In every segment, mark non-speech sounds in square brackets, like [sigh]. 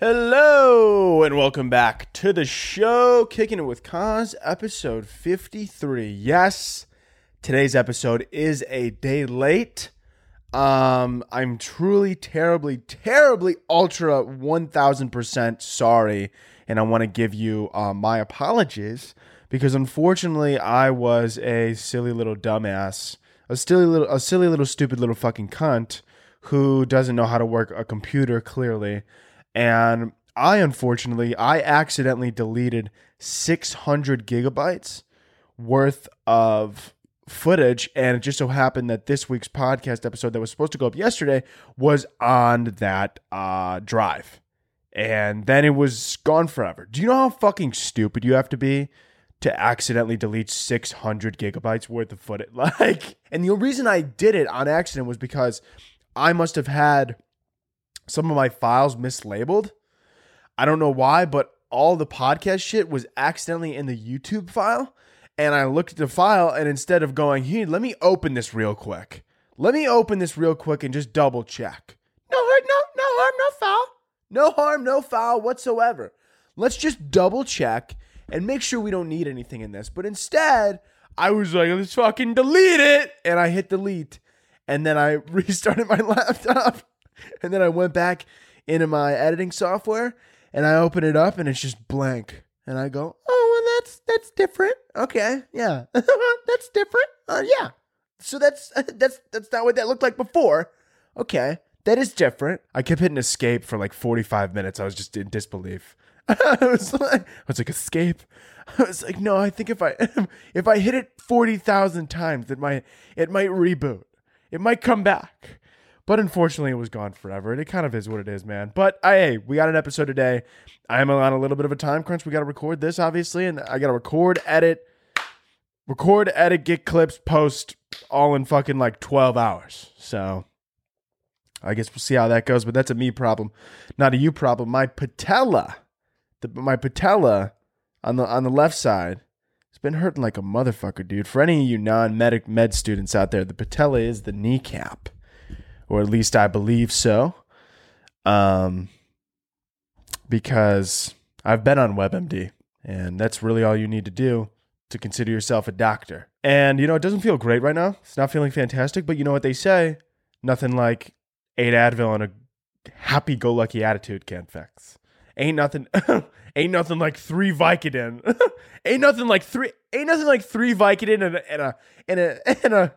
Hello and welcome back to the show, Kicking It with Koz, episode 53. Yes, today's episode is a day late. Um, I'm truly, terribly, terribly, ultra 1000% sorry, and I want to give you uh, my apologies because unfortunately I was a silly little dumbass, a silly little, a silly little stupid little fucking cunt who doesn't know how to work a computer clearly and I unfortunately I accidentally deleted 600 gigabytes worth of footage. And it just so happened that this week's podcast episode that was supposed to go up yesterday was on that uh, drive. And then it was gone forever. Do you know how fucking stupid you have to be to accidentally delete 600 gigabytes worth of footage? [laughs] Like and the reason i did it on accident was because i must have had some of my files mislabeled. I don't know why, but all the podcast shit was accidentally in the YouTube file. And I looked at the file, and instead of going, here, let me open this real quick. Let me open this real quick and just double check. No hurt, no, no harm, no foul. No harm, no foul whatsoever. Let's just double check and make sure we don't need anything in this. But instead, I was like, let's fucking delete it. And I hit delete. And then I [laughs] restarted my [laughs] laptop [laughs] and then I went back into my editing software and I open it up and it's just blank. And I go, oh, well, that's that's different. Okay, yeah, [laughs] that's different. Uh, yeah. So that's [laughs] that's that's not what that looked like before. Okay, that is different. I kept hitting escape for like 45 minutes. I was just in disbelief. I was like, I was like, escape. I was like, no, I think if I if I hit it 40,000 times, it might it might reboot. It might come back. But unfortunately, it was gone forever, and it kind of is what it is, man. But I, hey, we got an episode today. I am on a little bit of a time crunch. We got to record this, obviously, and I got to record, edit, record, edit, get clips, post, all in fucking like twelve hours. So I guess we'll see how that goes. But that's a me problem, not a you problem. My patella, the, my patella on the on the left side. It's been hurting like a motherfucker, dude. For any of you non-medic med students out there, the patella is the kneecap or at least I believe so. Um, because I've been on WebMD, and that's really all you need to do to consider yourself a doctor. And you know, it doesn't feel great right now. It's not feeling fantastic, but you know what they say? Nothing like eight Advil and a happy-go-lucky attitude can fix. Ain't nothing. [coughs] ain't nothing like three Vicodin. [laughs] ain't nothing like three. Ain't nothing like three Vicodin and a and a and a, [laughs] and a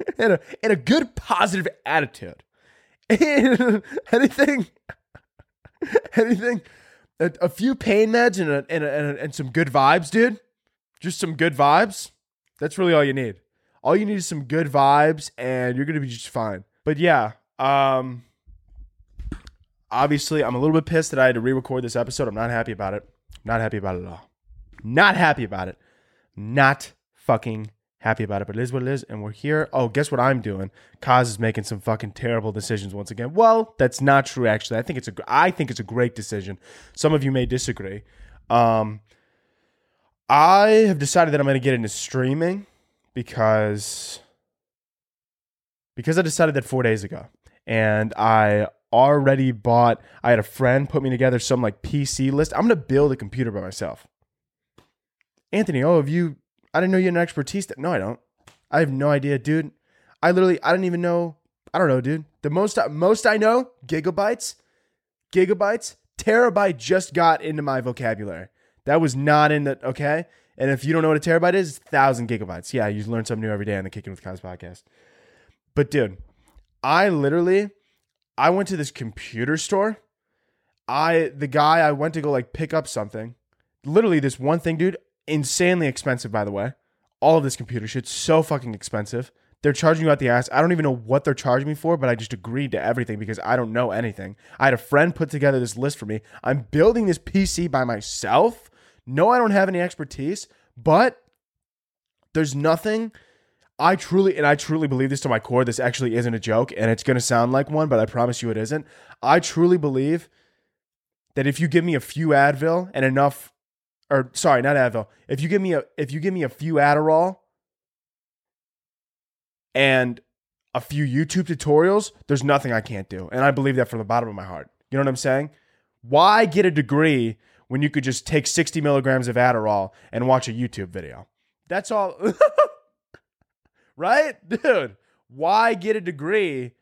[laughs] and a and a good positive attitude. [laughs] anything, [laughs] anything, a, a, few pain meds and and, a, and, a, and some good vibes, dude. Just some good vibes. That's really all you need. All you need is some good vibes, and you're gonna be just fine. But yeah, um, obviously, I'm a little bit pissed that I had to re-record this episode. I'm not happy about it. Not happy about it at all. Not happy about it. Not fucking happy about it, but it is what it is, and we're here. Oh, guess what I'm doing? Koz is making some fucking terrible decisions once again. Well, that's not true. Actually, I think it's a I think it's a great decision. Some of you may disagree. Um, I have decided that I'm going to get into streaming because because I decided that four days ago, and I already bought. I had a friend put me together some like PC list. I'm going to build a computer by myself. Anthony, oh, have you I didn't know you had an expertise. That no, I don't. I have no idea, dude. I literally, I didn't even know. I don't know, dude. The most, most I know, gigabytes, gigabytes, terabyte just got into my vocabulary. That was not in the okay. And if you don't know what a terabyte is, thousand gigabytes. Yeah, you learn something new every day on the Kicking with Koz podcast. But dude, I literally, I went to this computer store. I the guy I went to go like pick up something. Literally this one thing, dude insanely expensive, by the way. All of this computer shit's so fucking expensive. They're charging you out the ass. I don't even know what they're charging me for, but I just agreed to everything because I don't know anything. I had a friend put together this list for me. I'm building this PC by myself. No, I don't have any expertise, but there's nothing. I truly, and I truly believe this to my core. This actually isn't a joke, and it's to sound like one, but I promise you it isn't. I truly believe that if you give me a few Advil and enough or sorry, not Advil. If you give me a if you give me a few Adderall and a few YouTube tutorials, there's nothing I can't do. And I believe that from the bottom of my heart. You know what I'm saying? Why get a degree when you could just take 60 milligrams of Adderall and watch a YouTube video? That's all. [laughs] right? Dude, why get a degree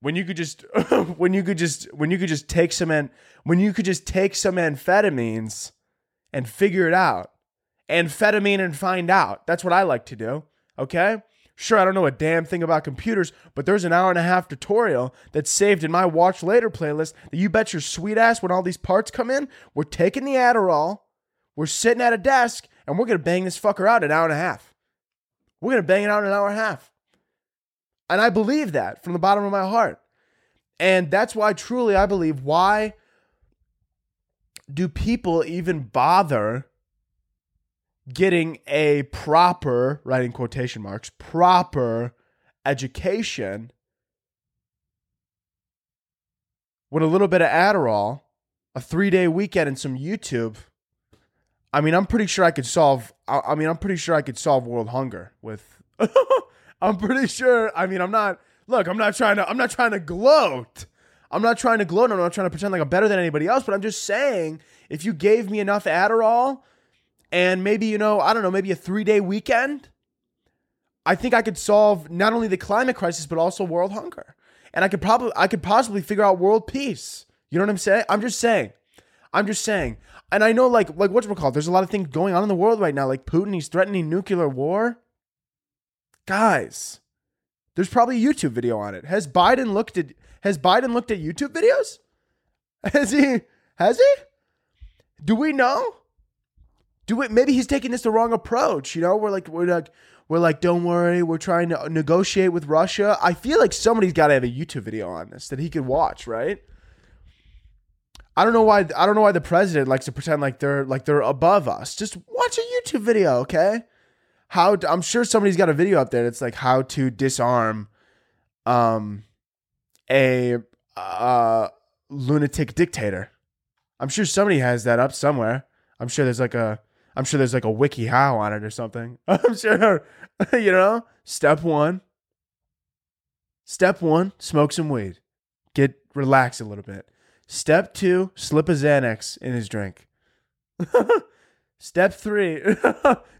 when you could just [laughs] when you could just when you could just take some when you could just take some amphetamines and figure it out. Amphetamine and find out. That's what I like to do. Okay? Sure, I don't know a damn thing about computers, but there's an hour and a half tutorial that's saved in my watch later playlist that you bet your sweet ass when all these parts come in, we're taking the Adderall, we're sitting at a desk, and we're gonna bang this fucker out an hour and a half. We're gonna bang it out an hour and a half. And I believe that from the bottom of my heart. And that's why truly I believe why do people even bother getting a proper, writing quotation marks, proper education with a little bit of Adderall, a three day weekend, and some YouTube. I mean, I'm pretty sure I could solve. I mean, I'm pretty sure I could solve world hunger with. [laughs] I'm pretty sure. I mean, I'm not. Look, I'm not trying to. I'm not trying to gloat. I'm not trying to gloat. I'm not trying to pretend like I'm better than anybody else. But I'm just saying, if you gave me enough Adderall and maybe, you know, I don't know, maybe a three day weekend, I think I could solve not only the climate crisis, but also world hunger. And I could probably, I could possibly figure out world peace. You know what I'm saying? I'm just saying. I'm just saying. And I know, like, like what's called? There's a lot of things going on in the world right now. Like Putin, he's threatening nuclear war. Guys, there's probably a YouTube video on it. Has Biden looked at Has Biden looked at YouTube videos? Has he? Has he? Do we know? do we, Maybe he's taking this the wrong approach. You know, we're like, we're like, we're like, don't worry, we're trying to negotiate with Russia. I feel like somebody's got to have a YouTube video on this that he could watch, right? I don't know why. I don't know why the president likes to pretend like they're like they're above us. Just watch a YouTube video, okay? How to, I'm sure somebody's got a video up there that's like how to disarm, um, a uh lunatic dictator. I'm sure somebody has that up somewhere. I'm sure there's like a I'm sure there's like a wiki how on it or something. [laughs] I'm sure, [laughs] you know, step one. Step one, smoke some weed. Get relax a little bit. Step two, slip a Xanax in his drink. [laughs] Step three,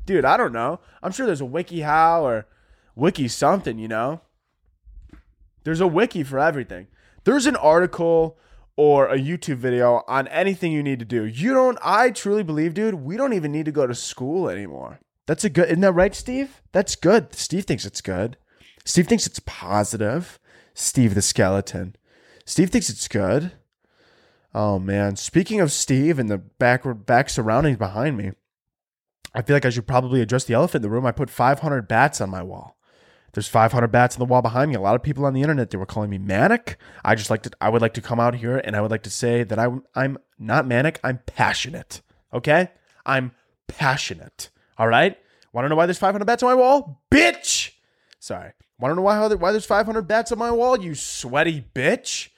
dude, I don't know. I'm sure there's a wiki how or wiki something, you know? There's a wiki for everything. There's an article or a YouTube video on anything you need to do. You don't, I truly believe, dude, we don't even need to go to school anymore. That's a good, isn't that right, Steve? That's good. Steve thinks it's good. Steve thinks it's positive. Steve the skeleton. Steve thinks it's good. Oh man. Speaking of Steve and the back back surroundings behind me, I feel like I should probably address the elephant in the room. I put 500 bats on my wall. There's 500 bats on the wall behind me. A lot of people on the internet they were calling me manic. I just like to I would like to come out here and I would like to say that I'm I'm not manic. I'm passionate. Okay? I'm passionate. All right? Want to know why there's 500 bats on my wall? Bitch. Sorry. Want to know why why there's 500 bats on my wall? You sweaty bitch.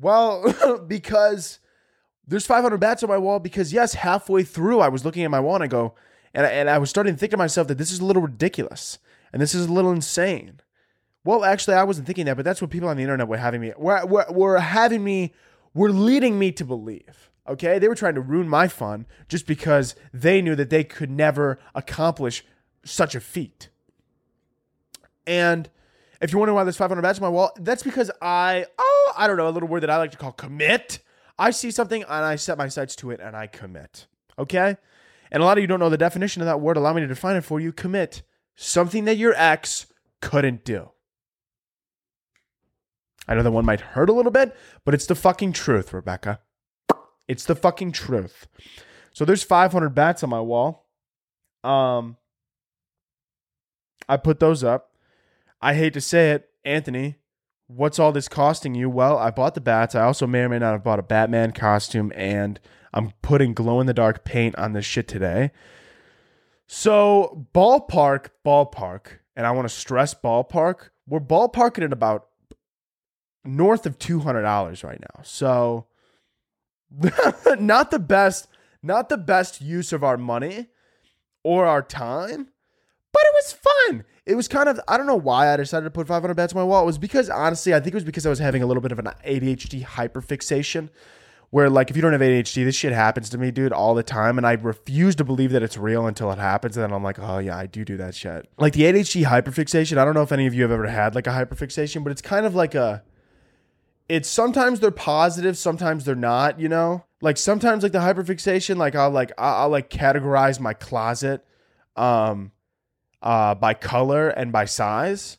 Well, [laughs] because there's 500 bats on my wall because yes, halfway through I was looking at my wall and I go and I, and I was starting to think to myself that this is a little ridiculous and this is a little insane. Well, actually, I wasn't thinking that, but that's what people on the internet were having me were, were, were having me were leading me to believe. Okay, they were trying to ruin my fun just because they knew that they could never accomplish such a feat. And if you're wondering why there's 500 bats on my wall, that's because I oh I don't know a little word that I like to call commit. I see something and I set my sights to it and I commit. Okay, and a lot of you don't know the definition of that word. Allow me to define it for you. Commit something that your ex couldn't do. I know that one might hurt a little bit, but it's the fucking truth, Rebecca. It's the fucking truth. So there's 500 bats on my wall. Um, I put those up. I hate to say it, Anthony. What's all this costing you? Well, I bought the bats. I also may or may not have bought a Batman costume, and I'm putting glow in the dark paint on this shit today. So ballpark, ballpark, and I want to stress ballpark. We're ballparking at about north of two hundred dollars right now. So [laughs] not the best, not the best use of our money or our time, but it was fun. It was kind of I don't know why I decided to put 500 bats on my wall. It was because honestly, I think it was because I was having a little bit of an ADHD hyperfixation where like if you don't have ADHD, this shit happens to me, dude, all the time, and I refuse to believe that it's real until it happens, and then I'm like, oh yeah, I do do that shit. Like the ADHD hyperfixation. I don't know if any of you have ever had like a hyperfixation, but it's kind of like a. It's sometimes they're positive, sometimes they're not. You know, like sometimes like the hyperfixation, like I'll like I'll, I'll like categorize my closet, um, uh, by color and by size.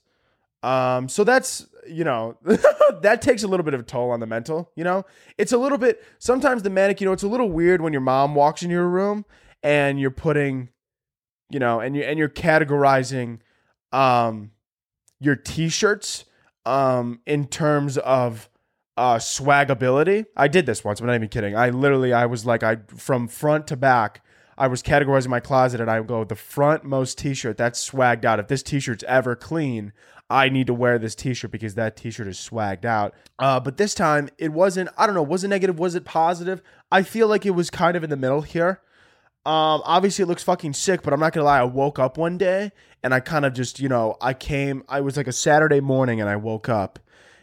Um, so that's you know, [laughs] that takes a little bit of a toll on the mental, you know? It's a little bit sometimes the manic, you know, it's a little weird when your mom walks in your room and you're putting, you know, and you and you're categorizing um your t-shirts um in terms of uh swagability. I did this once, but I'm not even kidding. I literally I was like I from front to back I was categorizing my closet and I would go the front most t-shirt that's swagged out. If this t-shirt's ever clean, I need to wear this t-shirt because that t-shirt is swagged out. Uh, but this time it wasn't, I don't know, was it negative? Was it positive? I feel like it was kind of in the middle here. Um, obviously it looks fucking sick, but I'm not gonna lie, I woke up one day and I kind of just, you know, I came, I was like a Saturday morning and I woke up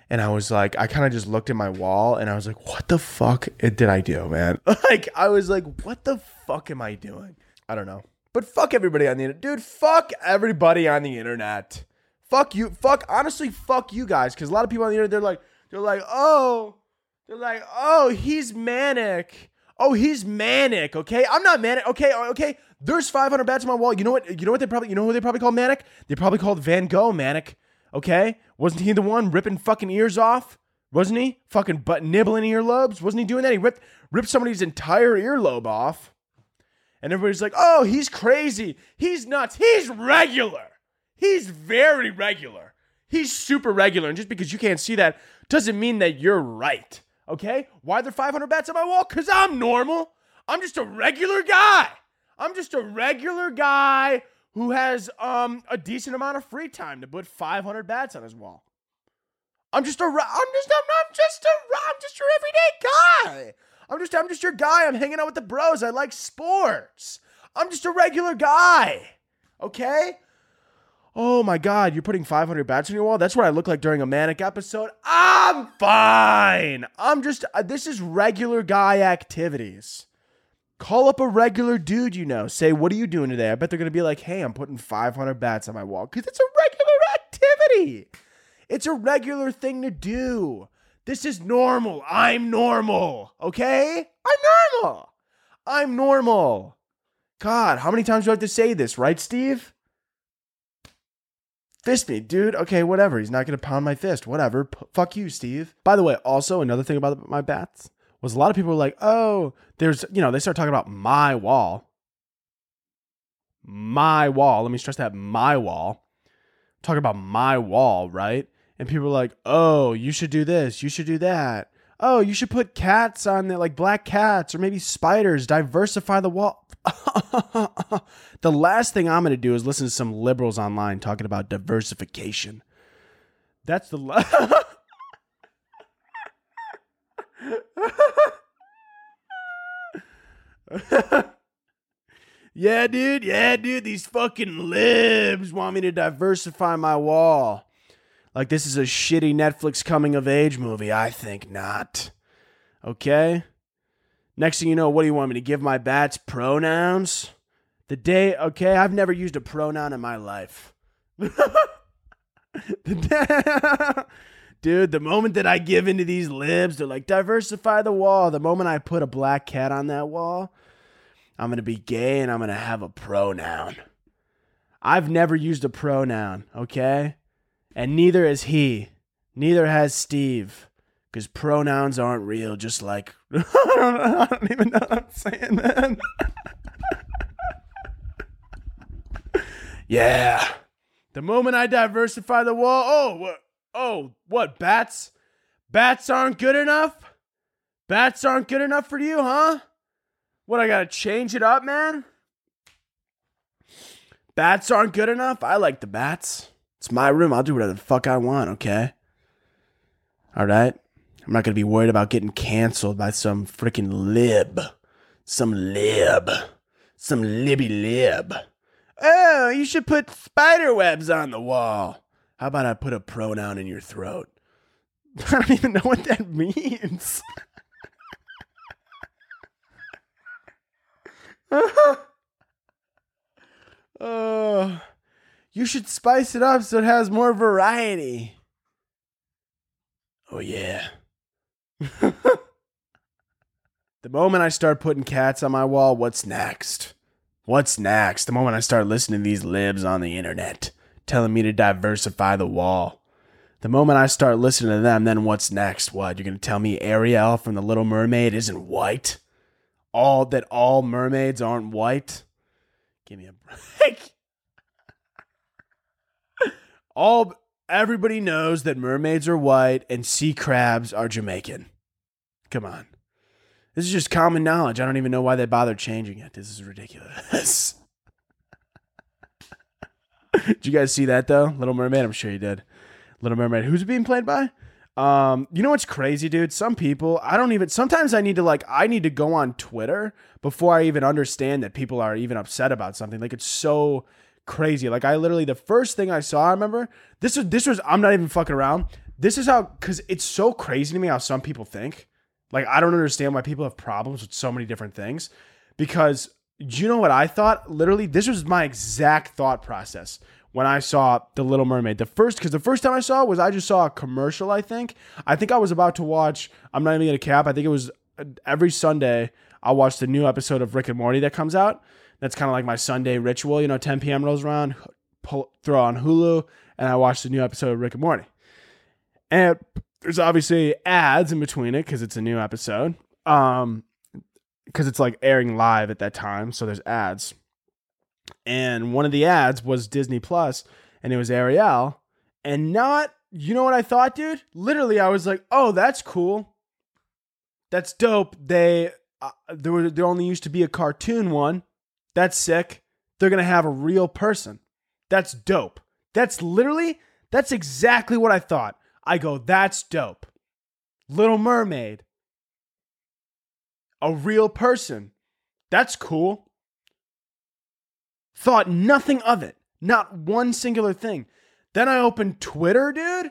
and I was like, I kind of just looked at my wall and I was like, what the fuck did I do, man? [laughs] Like, I was like, what the fuck am I doing? I don't know. But fuck everybody on the internet. Dude, fuck everybody on the internet. Fuck you. Fuck honestly, fuck you guys. Cause a lot of people on the internet, they're like, they're like, oh, they're like, oh, he's manic. Oh, he's manic. Okay, I'm not manic. Okay, uh, okay. There's 500 bats on my wall. You know what? You know what they probably. You know who they probably called manic? They probably called Van Gogh manic. Okay, wasn't he the one ripping fucking ears off? Wasn't he fucking butt nibbling earlobes? Wasn't he doing that? He ripped ripped somebody's entire earlobe off, and everybody's like, "Oh, he's crazy. He's nuts. He's regular." He's very regular. He's super regular. And just because you can't see that doesn't mean that you're right. Okay? Why are there 500 bats on my wall? Because I'm normal. I'm just a regular guy. I'm just a regular guy who has um a decent amount of free time to put 500 bats on his wall. I'm just a I'm just I'm just a I'm just your everyday guy. I'm just I'm just your guy. I'm hanging out with the bros. I like sports. I'm just a regular guy. Okay? Oh my God, you're putting 500 bats on your wall? That's what I look like during a manic episode. I'm fine. I'm just, uh, this is regular guy activities. Call up a regular dude you know. Say, what are you doing today? I bet they're going to be like, hey, I'm putting 500 bats on my wall because it's a regular activity. It's a regular thing to do. This is normal. I'm normal. Okay? I'm normal. I'm normal. God, how many times do I have to say this, right, Steve? Fist me, dude. Okay, whatever. He's not gonna pound my fist. Whatever. P- fuck you, Steve. By the way, also another thing about my bats was a lot of people were like, "Oh, there's," you know, they start talking about my wall, my wall. Let me stress that my wall. Talking about my wall, right? And people were like, "Oh, you should do this. You should do that." Oh, you should put cats on there, like black cats or maybe spiders. Diversify the wall. [laughs] the last thing I'm going to do is listen to some liberals online talking about diversification. That's the. La- [laughs] yeah, dude. Yeah, dude. These fucking libs want me to diversify my wall. Like this is a shitty Netflix coming of age movie. I think not. Okay? Next thing you know, what do you want me to give my bats pronouns? The day, okay, I've never used a pronoun in my life. [laughs] [laughs] Dude, the moment that I give into these libs, they're like, diversify the wall. The moment I put a black cat on that wall, I'm going to be gay and I'm going to have a pronoun. I've never used a pronoun, okay? And neither is he. Neither has Steve because pronouns aren't real, just like [laughs] I, don't, even know what I'm saying, [laughs] yeah. The moment I diversify the wall, oh, what? Oh, what? Bats? Bats aren't good enough? Bats aren't good enough for you, huh? What, I gotta change it up, man? Bats aren't good enough? I like the bats. It's my room. I'll do whatever the fuck I want, okay? All right? I'm not going to be worried about getting canceled by some freaking lib. Some lib. Some libby lib. Oh, you should put spider webs on the wall. How about I put a pronoun in your throat? [laughs] I don't even know what that means. [laughs] uh, you should spice it up so it has more variety. Oh, yeah. [laughs] the moment I start putting cats on my wall, what's next? What's next? The moment I start listening to these libs on the internet telling me to diversify the wall. The moment I start listening to them, then what's next? What? You're going to tell me Ariel from The Little Mermaid isn't white? All that all mermaids aren't white? Give me a break. [laughs] all everybody knows that mermaids are white and sea crabs are Jamaican. Come on. This is just common knowledge. I don't even know why they bothered changing it. This is ridiculous. [laughs] did you guys see that though? Little Mermaid? I'm sure you did. Little Mermaid. Who's being played by? Um, you know what's crazy, dude? Some people, I don't even sometimes I need to like I need to go on Twitter before I even understand that people are even upset about something. Like it's so crazy. Like I literally the first thing I saw, I remember this was this was I'm not even fucking around. This is how cuz it's so crazy to me how some people think. Like I don't understand why people have problems with so many different things because do you know what I thought? Literally, this was my exact thought process when I saw The Little Mermaid. The first, because the first time I saw it was I just saw a commercial, I think. I think I was about to watch, I'm not even to cap, I think it was uh, every Sunday I'll watch the new episode of Rick and Morty that comes out. That's kind of like my Sunday ritual. You know, 10 p.m. rolls around, pull, throw on Hulu, and I watch the new episode of Rick and Morty. And there's obviously ads in between it because it's a new episode. Um, because it's like airing live at that time, so there's ads. And one of the ads was Disney Plus, and it was Ariel, and not you know what I thought, dude? Literally, I was like, "Oh, that's cool. That's dope." They uh, there were there only used to be a cartoon one. That's sick. They're gonna have a real person. That's dope. That's literally that's exactly what I thought. I go, that's dope. Little Mermaid. A real person. That's cool. Thought nothing of it. Not one singular thing. Then I opened Twitter, dude,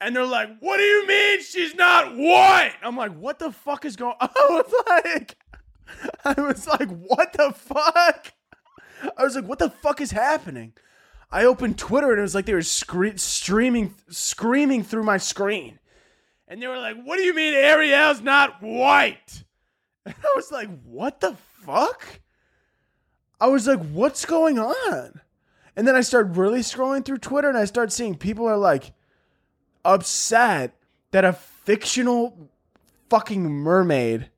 and they're like, What do you mean she's not white? I'm like, What the fuck is going [laughs] I was like, [laughs] I was like, What the fuck? I was like, What the fuck is happening? I opened Twitter and it was like they were scre- streaming, screaming through my screen. And they were like, What do you mean Ariel's not white? [laughs] And I was like, What the fuck? I was like, What's going on? And then I started really scrolling through Twitter and I start seeing people are like upset that a fictional fucking mermaid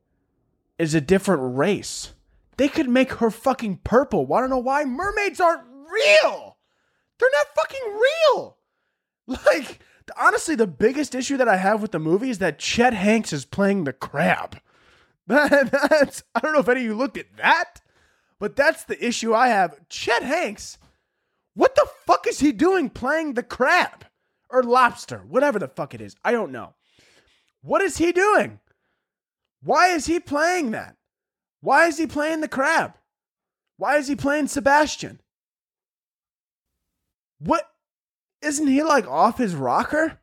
is a different race. They could make her fucking purple. I don't know why? Mermaids aren't real. They're not fucking real. [laughs] Like, honestly, the biggest issue that I have with the movie is that Chet Hanks is playing the crab. That, [laughs] that's, I don't know if any of you looked at that, but that's the issue I have. Chet Hanks, what the fuck is he doing playing the crab or lobster, whatever the fuck it is? I don't know. What is he doing? Why is he playing that? Why is he playing the crab? Why is he playing Sebastian? What? Isn't he like off his rocker?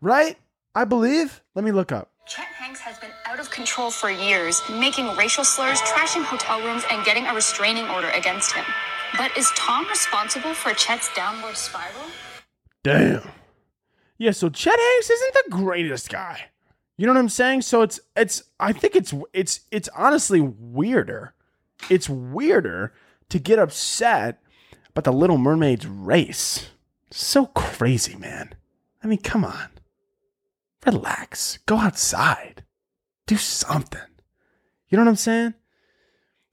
Right? I believe. Let me look up. Chet Hanks has been out of control for years, making racial slurs, trashing hotel rooms, and getting a restraining order against him. But is Tom responsible for Chet's downward spiral? Damn. Yeah, so Chet Hanks isn't the greatest guy. You know what I'm saying? So it's it's I think it's it's it's honestly weirder. It's weirder to get upset about the Little Mermaid's race. So crazy, man. I mean, come on. Relax. Go outside. Do something. You know what I'm saying?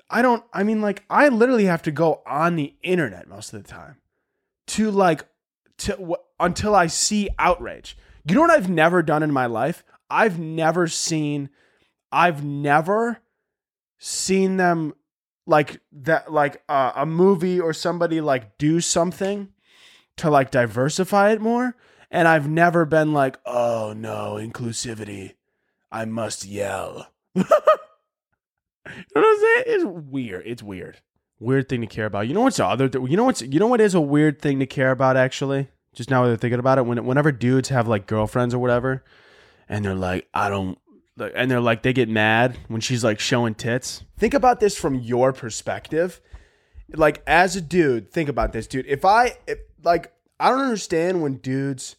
I don't, I mean, like, I literally have to go on the internet most of the time to like, to w- until I see outrage. You know what I've never done in my life? I've never seen, I've never seen them like that, like uh, a movie or somebody like do something to like diversify it more. And I've never been like, oh no, inclusivity. I must yell. [laughs] you know what I'm saying? It's weird. It's weird. Weird thing to care about. You know what's other? Th- you know what's? You know what is a weird thing to care about? Actually, just now they're thinking about it, when whenever dudes have like girlfriends or whatever, and they're like, I don't, and they're like they get mad when she's like showing tits. Think about this from your perspective. Like as a dude, think about this, dude. If I if, like I don't understand when dudes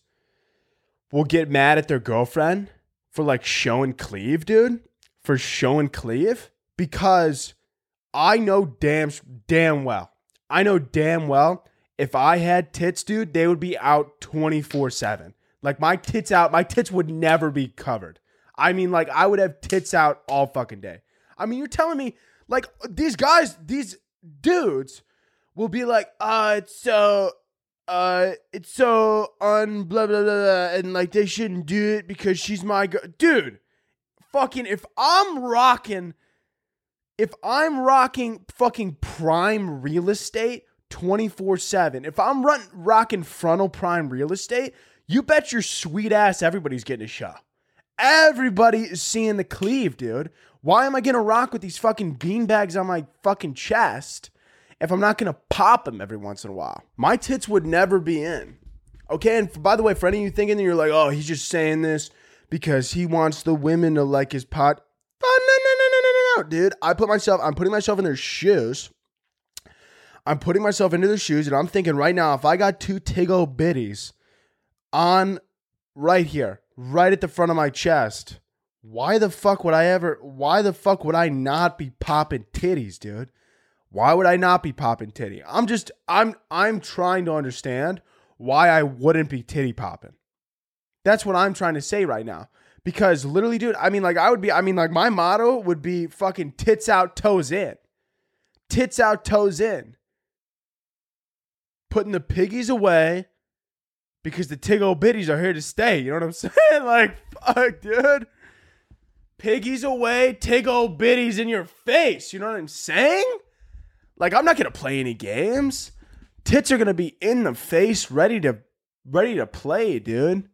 will get mad at their girlfriend for like showing cleave, dude. For showing cleave because I know damn damn well. I know damn well if I had tits, dude, they would be out 24/7. Like my tits out, my tits would never be covered. I mean, like I would have tits out all fucking day. I mean, you're telling me like these guys, these dudes will be like, uh, it's so uh it's so un blah blah blah, blah and like they shouldn't do it because she's my girl. Dude, fucking if I'm rocking if I'm rocking fucking prime real estate 24/7, if I'm run, rocking frontal prime real estate, you bet your sweet ass everybody's getting a shot. Everybody is seeing the cleave, dude. Why am I gonna rock with these fucking beanbags on my fucking chest if I'm not gonna pop them every once in a while? My tits would never be in. Okay, and by the way, for any of you thinking that you're like, oh, he's just saying this because he wants the women to like his pot. Oh, no, no, no, no, no, no, no, dude. I put myself, I'm putting myself in their shoes. I'm putting myself into their shoes, and I'm thinking right now, if I got two Tigo biddies on right here, right at the front of my chest, why the fuck would I ever, why the fuck would I not be popping titties, dude? Why would I not be popping titty? I'm just, I'm, I'm trying to understand why I wouldn't be titty popping. That's what I'm trying to say right now. Because literally, dude, I mean, like, I would be, I mean, like, my motto would be fucking tits out, toes in. Tits out, toes in. Putting the piggies away because the Tiggo biddies are here to stay. You know what I'm [laughs] saying? Like, fuck, dude. Piggies away, Tiggo biddies in your face. You know what I'm saying? Like, I'm not gonna play any games. Tits are gonna be in the face, ready to ready to play, dude.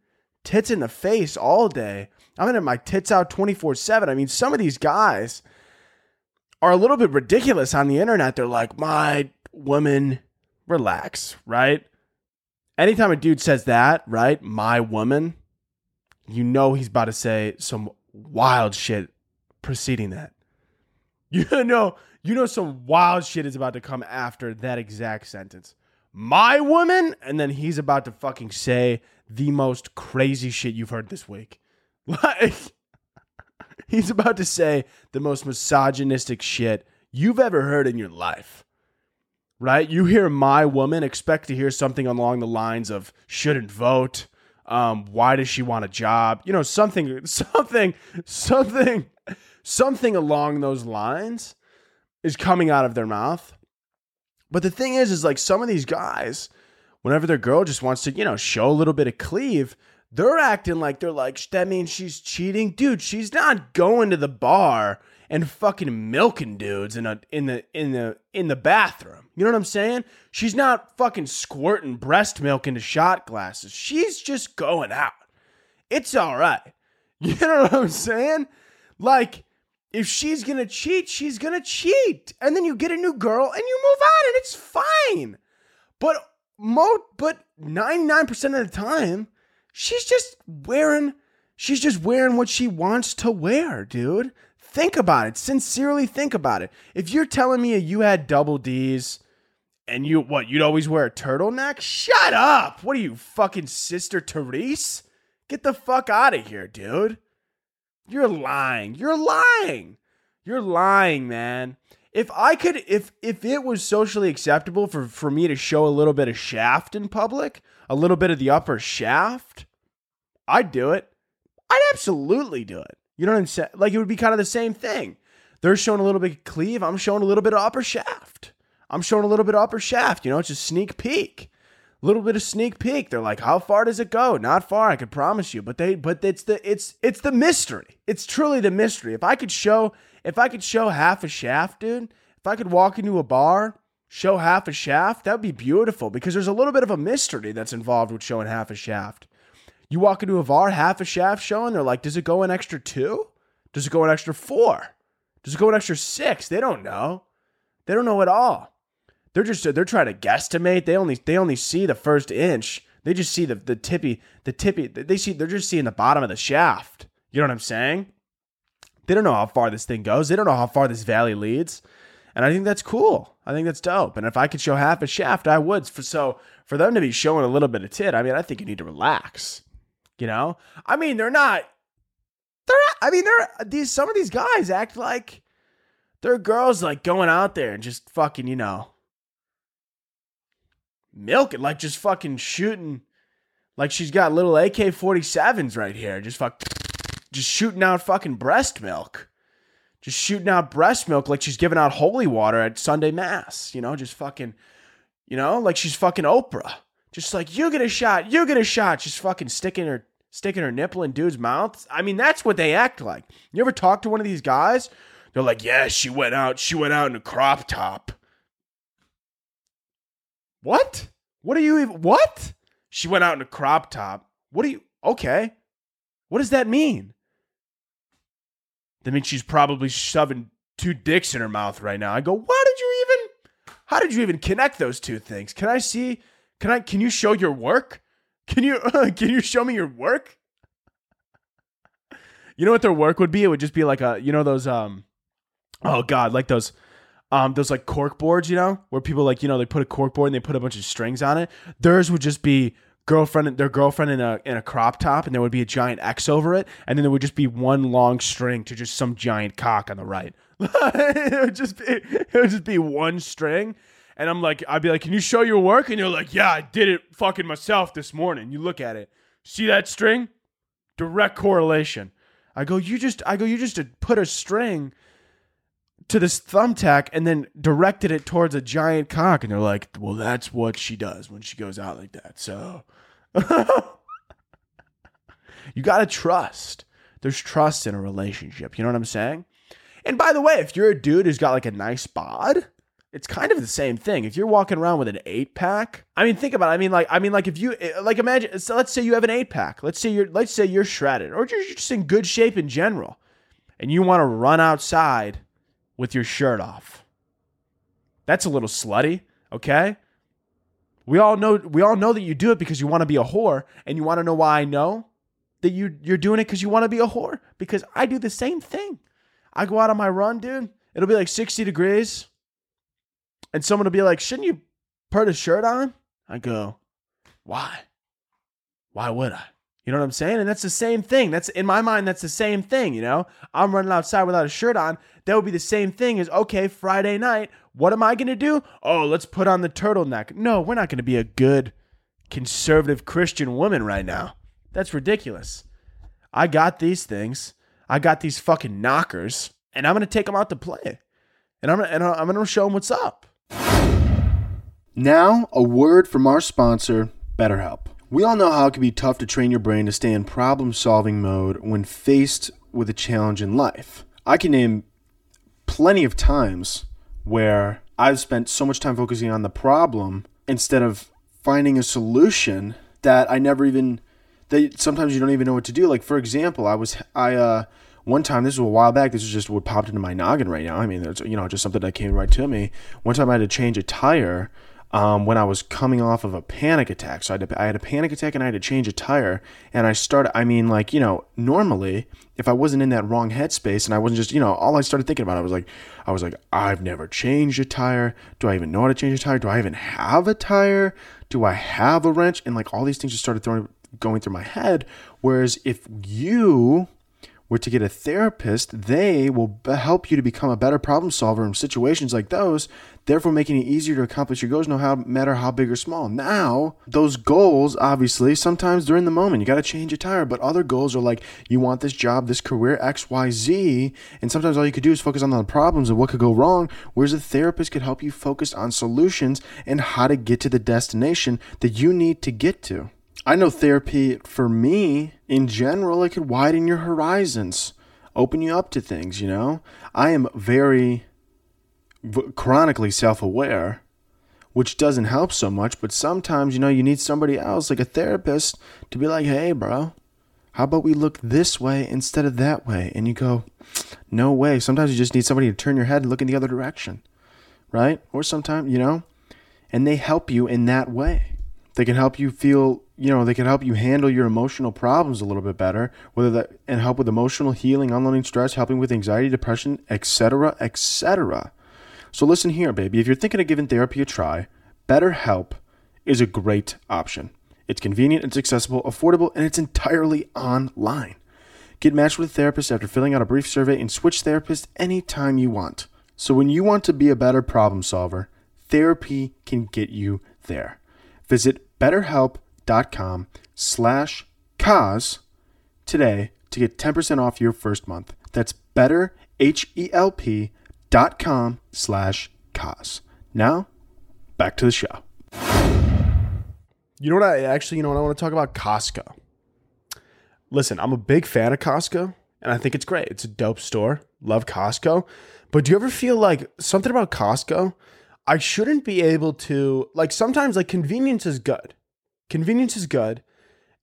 Tits in the face all day. I'm gonna have my tits out 24-7. I mean, some of these guys are a little bit ridiculous on the internet. They're like, my woman, relax, right? Anytime a dude says that, right, my woman, you know he's about to say some wild shit preceding that. [laughs] You know, you know some wild shit is about to come after that exact sentence. My woman, and then he's about to fucking say the most crazy shit you've heard this week. [laughs] Like [laughs] he's about to say the most misogynistic shit you've ever heard in your life right? You hear my woman, expect to hear something along the lines of shouldn't vote. Um, why does she want a job? You know, something, [laughs] something, something, something along those lines is coming out of their mouth. But the thing is, is like some of these guys, whenever their girl just wants to, you know, show a little bit of cleave, they're acting like they're like, that means she's cheating. Dude, she's not going to the bar and fucking milking dudes in a in the in the in the bathroom. You know what I'm saying? She's not fucking squirting breast milk into shot glasses. She's just going out. It's all right. [laughs] You know what I'm saying? Like if she's going to cheat, she's going to cheat. And then you get a new girl and you move on and it's fine. But mo but 99% of the time, she's just wearing she's just wearing what she wants to wear, dude. Think about it. Sincerely think about it. If you're telling me you had double D's and you what, you'd always wear a turtleneck? Shut up. What are you, fucking sister Therese? Get the fuck out of here, dude. You're lying. You're lying. You're lying, man. If I could if if it was socially acceptable for for me to show a little bit of shaft in public, a little bit of the upper shaft, I'd do it. I'd absolutely do it. You know what I'm saying? Like it would be kind of the same thing. They're showing a little bit of cleave. I'm showing a little bit of upper shaft. I'm showing a little bit of upper shaft. You know, it's a sneak peek. A little bit of sneak peek. They're like, how far does it go? Not far, I could promise you. But they but it's the it's it's the mystery. It's truly the mystery. If I could show if I could show half a shaft, dude, if I could walk into a bar, show half a shaft, that would be beautiful because there's a little bit of a mystery that's involved with showing half a shaft. You walk into a VAR, half a shaft showing, they're like, does it go an extra two? Does it go an extra four? Does it go an extra six? They don't know. They don't know at all. They're just they're trying to guesstimate. They only they only see the first inch. They just see the the tippy the tippy. They see they're just seeing the bottom of the shaft. You know what I'm saying? They don't know how far this thing goes. They don't know how far this valley leads. And I think that's cool. I think that's dope. And if I could show half a shaft, I would. For so for them to be showing a little bit of tit, I mean, I think you need to relax. You know? I mean, they're not they're not, I mean, they're these some of these guys act like they're girls like going out there and just fucking, you know, milking, like just fucking shooting like she's got little AK 47s right here. Just fuck just shooting out fucking breast milk just shooting out breast milk like she's giving out holy water at Sunday Mass, you know, just fucking, you know, like she's fucking Oprah. Just like, you get a shot, you get a shot. Just fucking sticking her sticking her nipple in dude's mouth. I mean, that's what they act like. You ever talk to one of these guys? They're like, yeah, she went out, she went out in a crop top. What? What are you even what? She went out in a crop top. What do you okay. What does that mean? That means she's probably shoving two dicks in her mouth right now. I go, why did you even? How did you even connect those two things? Can I see? Can I? Can you show your work? Can you? Uh, [laughs] can you show me your work? You know what their work would be? It would just be like a, you know, those um, oh god, like those, um, those like cork boards, you know, where people like, you know, they put a cork board and they put a bunch of strings on it. Theirs would just be girlfriend their girlfriend in a in a crop top and there would be a giant X over it and then there would just be one long string to just some giant cock on the right. [laughs] it would just be it would just be one string. And I'm like, I'd be like, Can you show your work? And you're like, Yeah, I did it fucking myself this morning. You look at it. See that string? Direct correlation. I go, you just I go, you just put a string to this thumbtack and then directed it towards a giant cock. And they're like, well, that's what she does when she goes out like that. So [laughs] you got to trust. There's trust in a relationship. You know what I'm saying? And by the way, if you're a dude who's got like a nice bod, it's kind of the same thing. If you're walking around with an eight pack, I mean, think about it. I mean, like, I mean, like, if you eh, like, imagine. So let's say you have an eight pack. Let's say you're, let's say you're shredded, or you're just in good shape in general, and you want to run outside with your shirt off. That's a little slutty, okay? We all know we all know that you do it because you want to be a whore, and you want to know why I know that you you're doing it because you want to be a whore. Because I do the same thing. I go out on my run, dude. It'll be like 60 degrees, and someone will be like, "Shouldn't you put a shirt on?" I go, "Why? Why would I?" You know what I'm saying? And that's the same thing. That's in my mind, that's the same thing, you know? I'm running outside without a shirt on. That would be the same thing as, okay, Friday night, what am I going to do? Oh, let's put on the turtleneck. No, we're not going to be a good conservative Christian woman right now. That's ridiculous. I got these things. I got these fucking knockers, and I'm going to take them out to play. And I'm gonna, and I'm going to show them what's up. Now, a word from our sponsor, BetterHelp. We all know how it can be tough to train your brain to stay in problem solving mode when faced with a challenge in life. I can name plenty of times where I've spent so much time focusing on the problem instead of finding a solution that I never even that sometimes you don't even know what to do. Like for example, I was I uh one time this was a while back. This is just what popped into my noggin right now. I mean, it's you know just something that came right to me. One time I had to change a tire um, when I was coming off of a panic attack. So I had, to, I had a panic attack and I had to change a tire. And I started, I mean, like, you know, normally if I wasn't in that wrong headspace and I wasn't just, you know, all I started thinking about, I was like, I was like, I've never changed a tire. Do I even know how to change a tire? Do I even have a tire? Do I have a wrench? And like all these things just started throwing, going through my head. Whereas if you were to get a therapist, they will help you to become a better problem solver in situations like those, therefore making it easier to accomplish your goals no matter how big or small. Now, those goals, obviously, sometimes during the moment, you got to change a tire, but other goals are like you want this job, this career, X, Y, Z, and sometimes all you could do is focus on the problems and what could go wrong, whereas a therapist could help you focus on solutions and how to get to the destination that you need to get to. I know therapy for me in general, it could widen your horizons, open you up to things, you know? I am very chronically self aware, which doesn't help so much, but sometimes, you know, you need somebody else, like a therapist, to be like, hey, bro, how about we look this way instead of that way? And you go, no way. Sometimes you just need somebody to turn your head and look in the other direction, right? Or sometimes, you know, and they help you in that way. They can help you feel you know, they can help you handle your emotional problems a little bit better, whether that and help with emotional healing, unloading stress, helping with anxiety, depression, etc., etc. So listen here, baby. If you're thinking of giving therapy a try, BetterHelp is a great option. It's convenient, it's accessible, affordable, and it's entirely online. Get matched with a therapist after filling out a brief survey and switch therapists anytime you want. So when you want to be a better problem solver, therapy can get you there. Visit betterhelp.com slash Koz today to get 10% off your first month. That's betterhelp.com slash Koz. Now, back to the show. You know what I actually, you know what I want to talk about? Costco. Listen, I'm a big fan of Costco and I think it's great. It's a dope store. Love Costco. But do you ever feel like something about Costco? I shouldn't be able to, like, sometimes, like, convenience is good. Convenience is good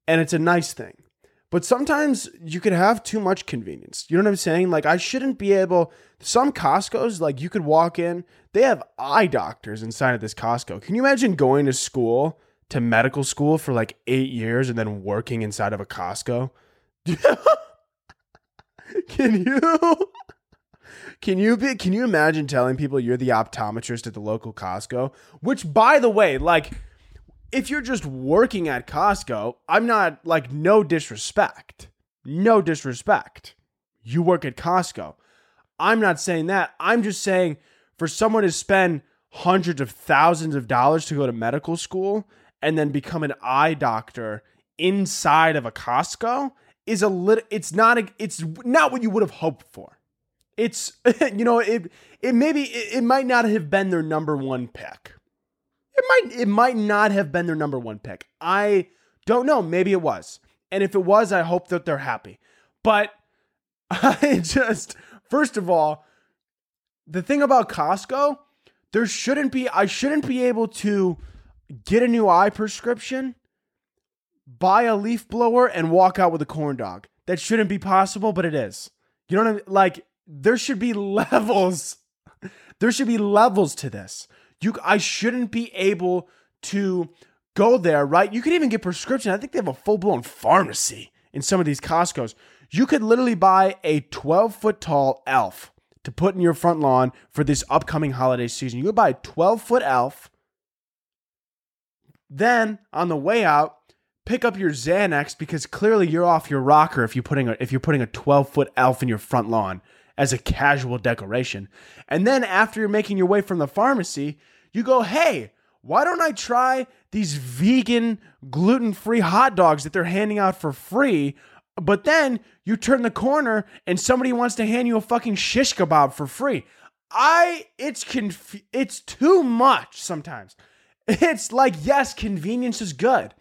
and it's a nice thing. But sometimes you could have too much convenience. You know what I'm saying? Like, I shouldn't be able, some Costco's, like, you could walk in, they have eye doctors inside of this Costco. Can you imagine going to school, to medical school for like eight years and then working inside of a Costco? [laughs] can you? Can you be can you imagine telling people you're the optometrist at the local Costco? Which by the way, like if you're just working at Costco, I'm not like no disrespect. No disrespect. You work at Costco. I'm not saying that. I'm just saying for someone to spend hundreds of thousands of dollars to go to medical school and then become an eye doctor inside of a Costco is a little it's not a, it's not what you would have hoped for. It's [laughs] you know it it maybe it, it might not have been their number 1 pick. It might it might not have been their number 1 pick. I don't know, maybe it was. And if it was, I hope that they're happy. But [laughs] I just first of all, the thing about Costco, there shouldn't be I shouldn't be able to get a new eye prescription, buy a leaf blower, and walk out with a corn dog. That shouldn't be possible, but it is. You know what I mean? Like, there should be [laughs] levels. There should be levels to this. You, I shouldn't be able to go there, right? You could even get prescription. I think they have a full blown pharmacy in some of these Costco's. You could literally buy a 12 foot tall elf to put in your front lawn for this upcoming holiday season. You could buy a 12 foot elf then on the way out, pick up your Xanax because clearly you're off your rocker if you're putting a, if you're putting a 12 foot elf in your front lawn as a casual decoration. And then after you're making your way from the pharmacy, you go, hey, why don't I try these vegan gluten free hot dogs that they're handing out for free? But then you turn the corner and somebody wants to hand you a fucking shish kebab for free. I it's conf- it's too much sometimes. [laughs] It's like, yes, convenience is good.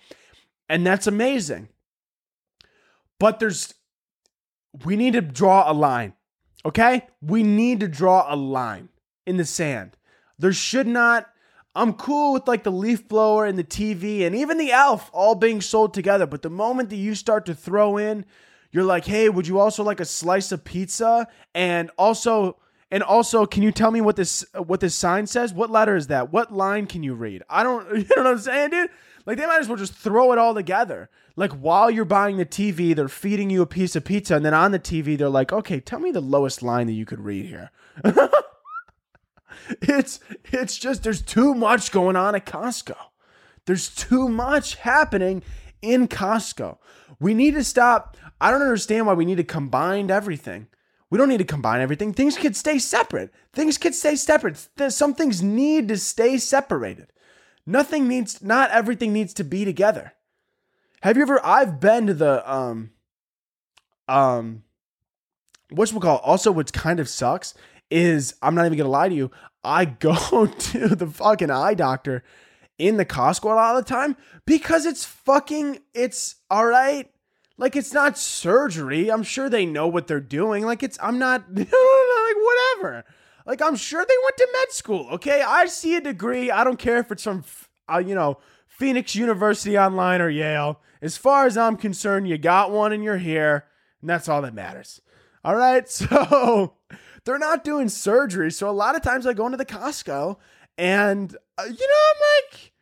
And that's amazing. But there's, we need to draw a line. Okay? We need to draw a line in the sand. There should not, I'm cool with like the leaf blower and the TV and even the elf all being sold together. But the moment that you start to throw in, you're like, hey, would you also like a slice of pizza? And also, and also, can you tell me what this what this sign says? What letter is that? What line can you read? I don't [laughs] you know what I'm saying, dude? Like they might as well just throw it all together. Like while you're buying the TV, they're feeding you a piece of pizza, and then on the TV, they're like, okay, tell me the lowest line that you could read here. [laughs] it's it's just there's too much going on at Costco. There's too much happening in Costco. We need to stop. I don't understand why we need to combine everything. We don't need to combine everything. Things could stay separate. Things could stay separate. Some things need to stay separated. Nothing needs, not everything needs to be together. Have you ever, I've been to the, um, um, what's we call also what's kind of sucks is I'm not even gonna lie to you. I [laughs] go to the fucking eye doctor in the Costco a lot of the time because it's fucking it's all right. Like it's not surgery. I'm sure they know what they're doing. Like it's I'm not [laughs] like whatever. Like I'm sure they went to med school. Okay, I see a degree. I don't care if it's from uh, you know Phoenix University online or Yale. As far as I'm concerned, you got one and you're here, and that's all that matters. All right, [laughs] so they're not doing surgery. So a lot of times I go into the Costco and uh, you know I'm like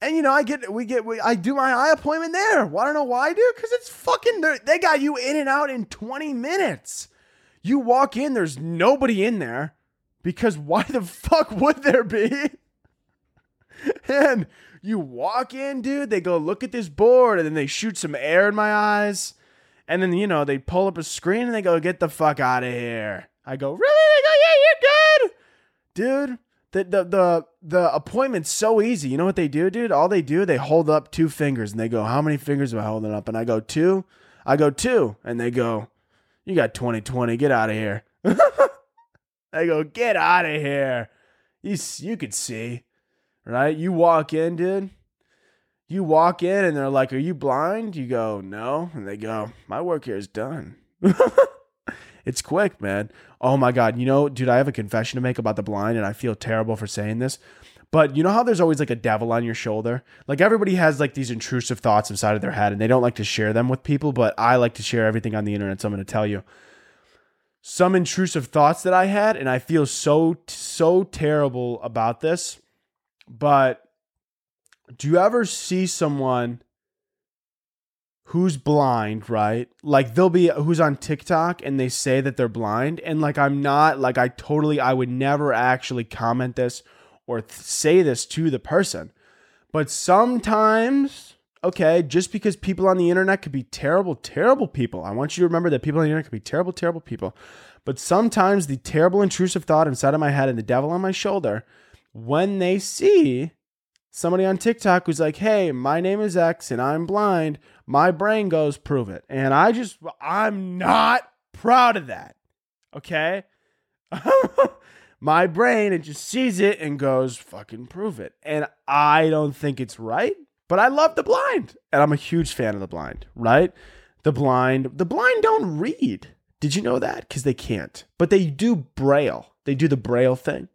And you know, I get we get we, I do my eye appointment there. I don't know why, dude? Because it's fucking they got you in and out in 20 minutes. You walk in, there's nobody in there because why the [laughs] fuck would there be? [laughs] and you walk in, dude. They go look at this board, and then they shoot some air in my eyes, and then you know they pull up a screen and they go, "Get the fuck out of here." I go, "Really?" They go, "Yeah, you're good, dude." The, the the the appointment's so easy. You know what they do, dude? All they do, they hold up two fingers and they go, "How many fingers am I holding up?" And I go, two. I go, two. And they go, You got 2020. Get out of here. [laughs] I go, Get out of here. You, you could see, right? You walk in, dude. You walk in and they're like, Are you blind? You go, No. And they go, My work here is done. [laughs] It's quick, man. Oh my God. You know, dude, I have a confession to make about the blind, and I feel terrible for saying this. But you know how there's always like a devil on your shoulder? Like everybody has like these intrusive thoughts inside of their head and they don't like to share them with people, but I like to share everything on the internet. So I'm going to tell you some intrusive thoughts that I had, and I feel so, so terrible about this. But do you ever see someone who's blind, right? Like they'll be who's on TikTok and they say that they're blind and like I'm not like I totally I would never actually comment this or th- say this to the person. But sometimes okay, just because people on the internet could be terrible terrible people. I want you to remember that people on the internet could be terrible terrible people. But sometimes the terrible intrusive thought inside of my head and the devil on my shoulder when they see somebody on TikTok who's like, "Hey, my name is X and I'm blind." My brain goes, "Prove it." And I just I'm not proud of that. Okay? [laughs] my brain it just sees it and goes, "Fucking prove it." And I don't think it's right, but I love the blind. And I'm a huge fan of the blind, right? The blind, the blind don't read. Did you know that? Cuz they can't. But they do braille. They do the braille thing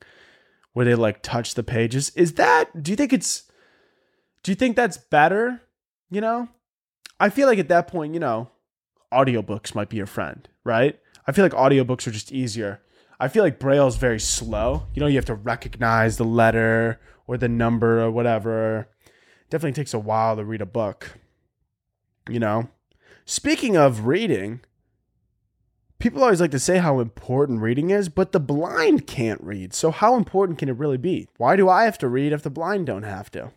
where they like touch the pages. Is that do you think it's do you think that's better? You know? I feel like at that point, you know, audiobooks might be your friend, right? I feel like audiobooks are just easier. I feel like braille is very slow. You know, you have to recognize the letter or the number or whatever. Definitely takes a while to read a book. You know? Speaking of reading, people always like to say how important reading is, but the blind can't read. So, how important can it really be? Why do I have to read if the blind don't have to?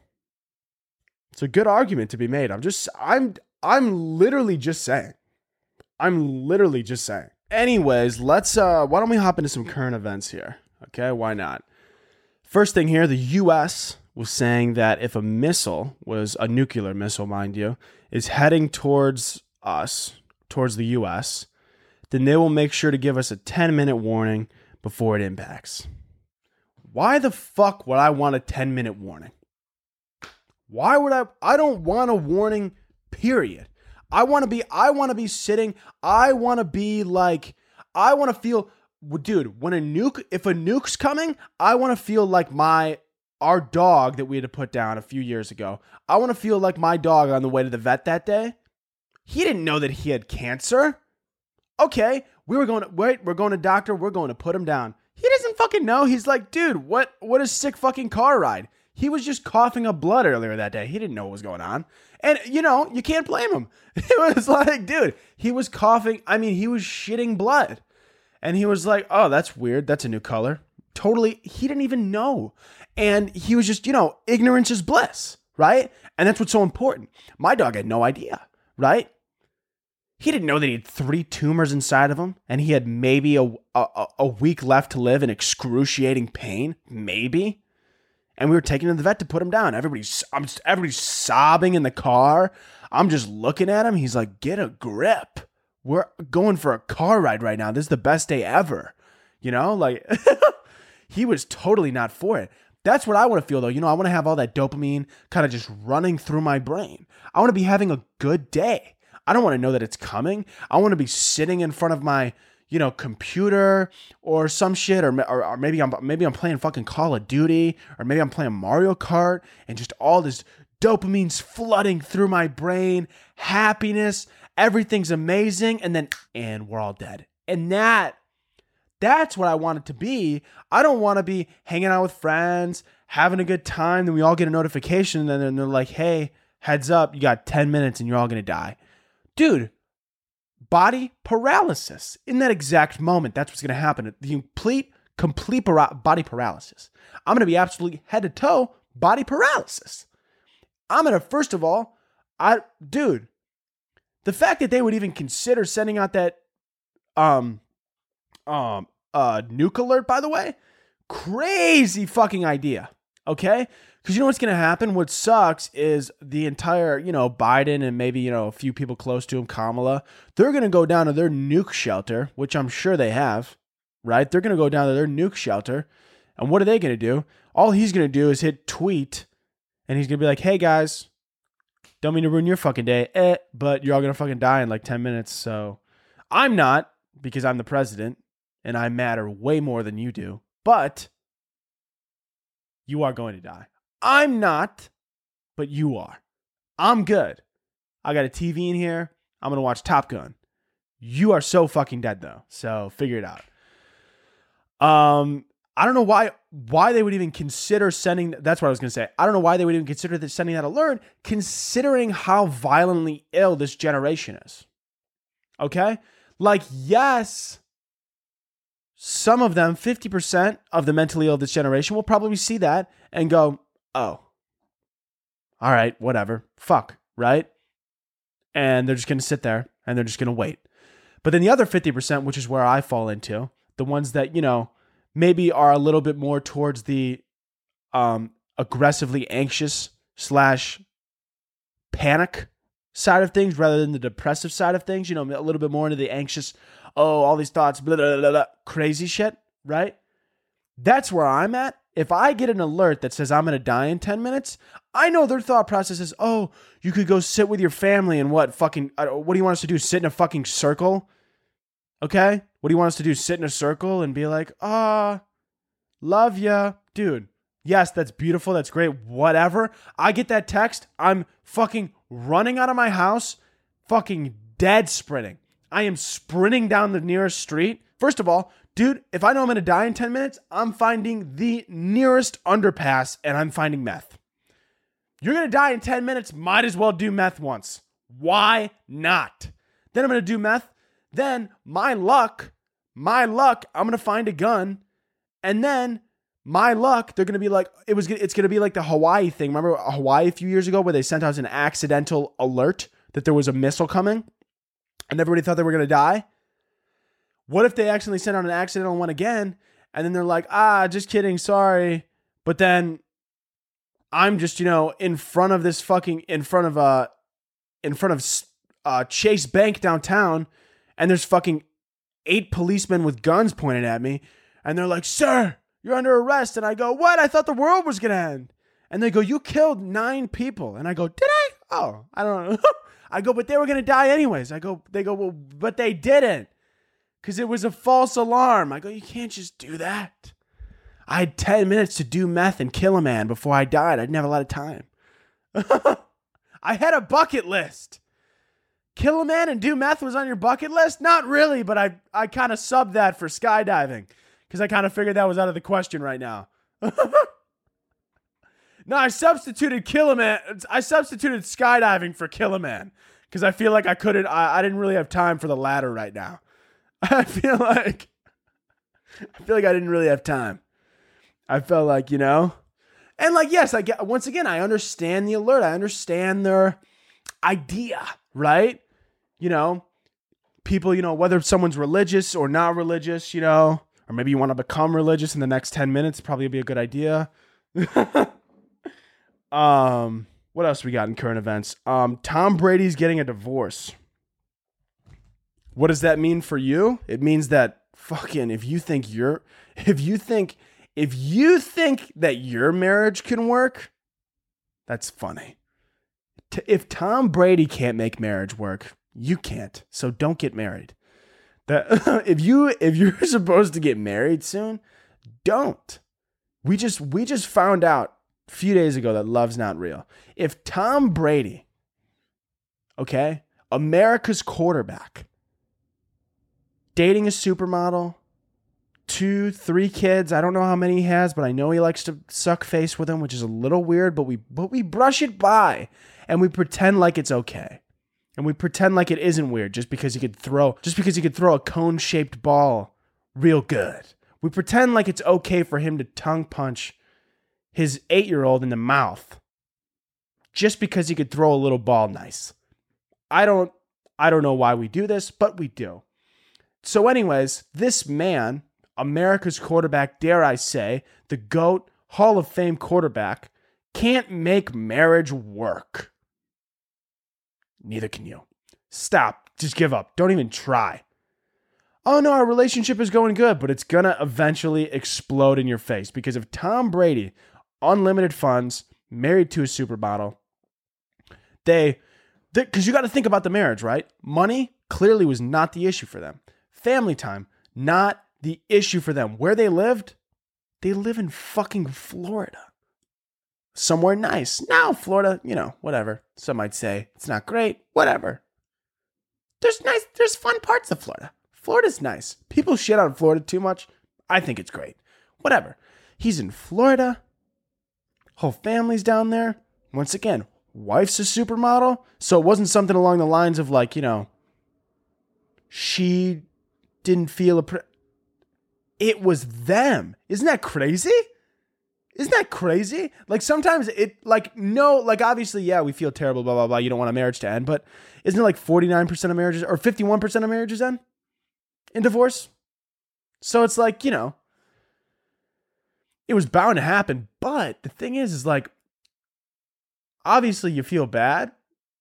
It's a good argument to be made. I'm just, I'm, I'm literally just saying. I'm literally just saying. Anyways, let's, uh, why don't we hop into some current events here? Okay, why not? First thing here, the US was saying that if a missile was a nuclear missile, mind you, is heading towards us, towards the US, then they will make sure to give us a 10 minute warning before it impacts. Why the fuck would I want a 10 minute warning? Why would I? I don't want a warning, period. I want to be, I want to be sitting, I want to be like, I want to feel, dude, when a nuke, if a nuke's coming, I want to feel like my, our dog that we had to put down a few years ago. I want to feel like my dog on the way to the vet that day. He didn't know that he had cancer. Okay, we were going to wait. We're going to doctor. We're going to put him down. He doesn't fucking know. He's like, dude, what? What a sick fucking car ride. He was just coughing up blood earlier that day. He didn't know what was going on. And you know, you can't blame him. [laughs] It was like, dude, he was coughing. I mean, he was shitting blood. And he was like, oh, that's weird. That's a new color. Totally. He didn't even know. And he was just, you know, ignorance is bliss, right? And that's what's so important. My dog had no idea, right? He didn't know that he had three tumors inside of him and he had maybe a, a, a week left to live in excruciating pain. Maybe. And we were taking him to the vet to put him down. Everybody's, I'm everybody's sobbing in the car. I'm just looking at him. He's like, get a grip. We're going for a car ride right now. This is the best day ever. You know, like [laughs] he was totally not for it. That's what I want to feel though. You know, I want to have all that dopamine kind of just running through my brain. I want to be having a good day. I don't want to know that it's coming. I want to be sitting in front of my, you know, computer or some shit, or, or, or maybe I'm maybe I'm playing fucking Call of Duty, or maybe I'm playing Mario Kart, and just all this dopamine's flooding through my brain, happiness, everything's amazing, and then and we're all dead. And that That's what I want it to be. I don't want to be hanging out with friends, having a good time, then we all get a notification, and then they're like, hey, heads up, you got 10 minutes and you're all gonna die. Dude, body paralysis. In that exact moment, that's what's gonna happen. The complete, complete para- body paralysis. I'm gonna be absolutely head to toe body paralysis. I'm gonna, first of all, I, dude, the fact that they would even consider sending out that, um, um, uh, nuke alert, by the way, crazy fucking idea. Okay. Because you know what's going to happen? What sucks is the entire, you know, Biden and maybe, you know, a few people close to him, Kamala, they're going to go down to their nuke shelter, which I'm sure they have, right? They're going to go down to their nuke shelter. And what are they going to do? All he's going to do is hit tweet and he's going to be like, hey guys, don't mean to ruin your fucking day, eh, but you're all going to fucking die in like 10 minutes. So I'm not because I'm the president and I matter way more than you do, but you are going to die. I'm not, but you are. I'm good. I got a TV in here. I'm going to watch Top Gun. You are so fucking dead though. So figure it out. Um I don't know why why they would even consider sending that's what I was going to say. I don't know why they would even consider this, sending that alert considering how violently ill this generation is. Okay? Like yes, some of them, 50% of the mentally ill this generation will probably see that and go, "Oh, all right, whatever, fuck, right? And they're just going to sit there and they're just going to wait. But then the other 50%, which is where I fall into, the ones that, you know, maybe are a little bit more towards the um, aggressively anxious slash panic side of things rather than the depressive side of things, you know, a little bit more into the anxious, oh, all these thoughts, blah, blah, blah, blah, crazy shit, right? That's where I'm at. If I get an alert that says I'm going to die in 10 minutes, I know their thought process is, oh, you could go sit with your family and what fucking, what do you want us to do? Sit in a fucking circle? Okay? What do you want us to do? Sit in a circle and be like, ah, love ya. Dude, yes, that's beautiful. That's great. Whatever. I get that text. I'm fucking running out of my house, fucking dead sprinting. I am sprinting down the nearest street. First of all, dude, if I know I'm gonna die in 10 minutes, I'm finding the nearest underpass and I'm finding meth. You're gonna die in 10 minutes, might as well do meth once. Why not? Then I'm gonna do meth. Then my luck, my luck, I'm gonna find a gun. And then my luck, they're gonna be like, it was it's gonna be like the Hawaii thing. Remember Hawaii a few years ago where they sent out an accidental alert that there was a missile coming and everybody thought they were gonna die? What if they accidentally sent out an accidental one again and then they're like, ah, just kidding, sorry. But then I'm just, you know, in front of this fucking, in front of, uh, in front of uh, Chase Bank downtown and there's fucking eight policemen with guns pointed at me and they're like, sir, you're under arrest. And I go, what? I thought the world was going to end. And they go, you killed nine people. And I go, did I? Oh, I don't know. [laughs] I go, but they were going to die anyways. I go, they go, well, but they didn't because it was a false alarm. I go, you can't just do that. I had 10 minutes to do meth and kill a man before I died. I didn't have a lot of time. [laughs] I had a bucket list. Kill a man and do meth was on your bucket list? Not really, but I, I kind of subbed that for skydiving because I kind of figured that was out of the question right now. [laughs] no, I substituted kill a man. I substituted skydiving for kill a man because I feel like I couldn't, I, I didn't really have time for the latter right now. [laughs] I feel like I feel like I didn't really have time. I felt like, you know, and like yes, I get once again, I understand the alert. I understand their idea, right? You know, people, you know, whether someone's religious or not religious, you know, or maybe you want to become religious in the next 10 minutes, probably be a good idea. [laughs] um, what else we got in current events? Um, Tom Brady's getting a divorce. What does that mean for you? It means that fucking if you think you're [laughs] if you think if you think that your marriage can work, that's funny. If Tom Brady can't make marriage work, you can't. So don't get married. That [laughs] if you if you're [laughs] supposed to get married soon, don't. We just we just found out a few days ago that love's not real. If Tom Brady, okay, America's quarterback, dating a supermodel, two, three kids. I don't know how many he has, but I know he likes to suck face with them, which is a little weird, but we but we brush it by and we pretend like it's okay. And we pretend like it isn't weird just because he could throw just because he could throw a cone-shaped ball real good. We pretend like it's okay for him to tongue punch his 8-year-old in the mouth just because he could throw a little ball nice. I don't I don't know why we do this, but we do. So anyways, this man America's quarterback, dare I say, the GOAT, Hall of Fame quarterback, can't make marriage work. Neither can you. Stop. Just give up. Don't even try. Oh no, our relationship is going good, but it's gonna eventually explode in your face because if Tom Brady, unlimited funds, married to a supermodel, they, because you got to think about the marriage, right? Money clearly was not the issue for them. Family time, not the issue for them. Where they lived, they live in fucking Florida. Somewhere nice. Now, Florida, you know, whatever. Some might say it's not great, whatever. There's nice, there's fun parts of Florida. Florida's nice. People shit on Florida too much. I think it's great. Whatever. He's in Florida. Whole family's down there. Once again, wife's a supermodel. So it wasn't something along the lines of like, you know, she didn't feel a. Pre- it was them. Isn't that crazy? Isn't that crazy? Like sometimes it like no, like obviously, yeah, we feel terrible, blah blah blah. You don't want a marriage to end, but isn't it like 49% of marriages or 51% of marriages end in divorce? So it's like, you know, it was bound to happen. But the thing is, is like obviously you feel bad,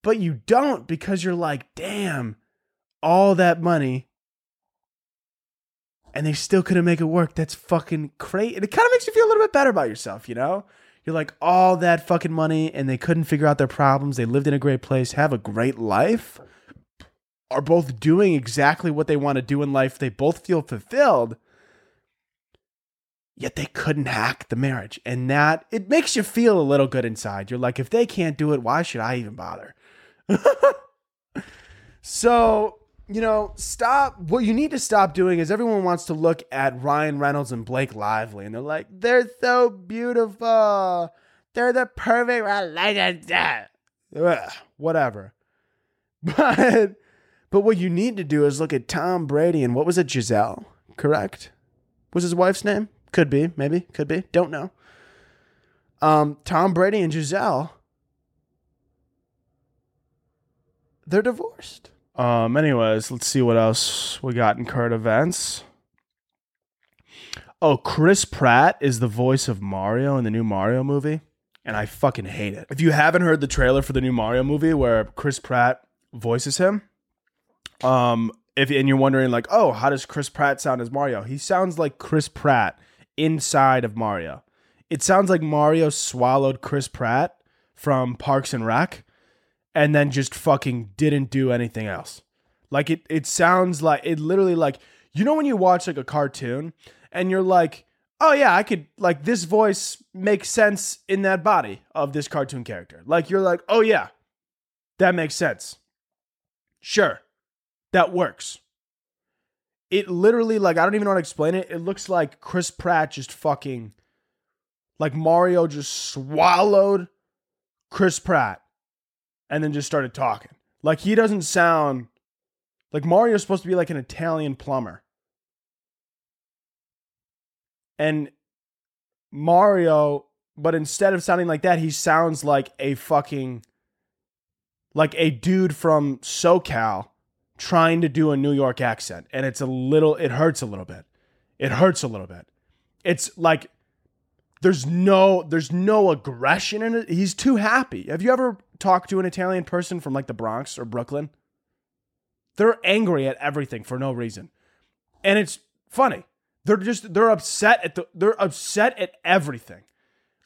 but you don't because you're like, damn, all that money and they still couldn't make it work. That's fucking crazy. And it kind of makes you feel a little bit better about yourself, you know? You're like, all that fucking money, and they couldn't figure out their problems. They lived in a great place, have a great life, are both doing exactly what they want to do in life. They both feel fulfilled, yet they couldn't hack the marriage. And that, it makes you feel a little good inside. You're like, if they can't do it, why should I even bother? [laughs] so you know, stop. What you need to stop doing is everyone wants to look at Ryan Reynolds and Blake Lively, and they're like, they're so beautiful. They're the perfect relationship. Ugh, whatever. [laughs] But but what you need to do is look at Tom Brady and what was it, Gisele? Correct? Was his wife's name? Could be, maybe, could be. Don't know. Um, Tom Brady and Gisele. They're divorced. Um, anyways, let's see what else we got in current events. Oh, Chris Pratt is the voice of Mario in the new Mario movie, and I fucking hate it. If you haven't heard the trailer for the new Mario movie where Chris Pratt voices him, um, if and you're wondering like, oh, how does Chris Pratt sound as Mario? He sounds like Chris Pratt inside of Mario. It sounds like Mario swallowed Chris Pratt from Parks and Rec and then just fucking didn't do anything else. Like it it sounds like it literally like you know when you watch like a cartoon and you're like, "Oh yeah, I could like this voice makes sense in that body of this cartoon character." Like you're like, "Oh yeah. That makes sense." Sure. That works. It literally like I don't even know how to explain it. It looks like Chris Pratt just fucking like Mario just swallowed Chris Pratt and then just started talking. Like he doesn't sound like Mario's supposed to be like an Italian plumber. And Mario, but instead of sounding like that, he sounds like a fucking like a dude from SoCal trying to do a New York accent. And it's a little it hurts a little bit. It hurts a little bit. It's like there's no there's no aggression in it. He's too happy. Have you ever talked to an Italian person from like the Bronx or Brooklyn? They're angry at everything for no reason. And it's funny. They're just they're upset at the they're upset at everything.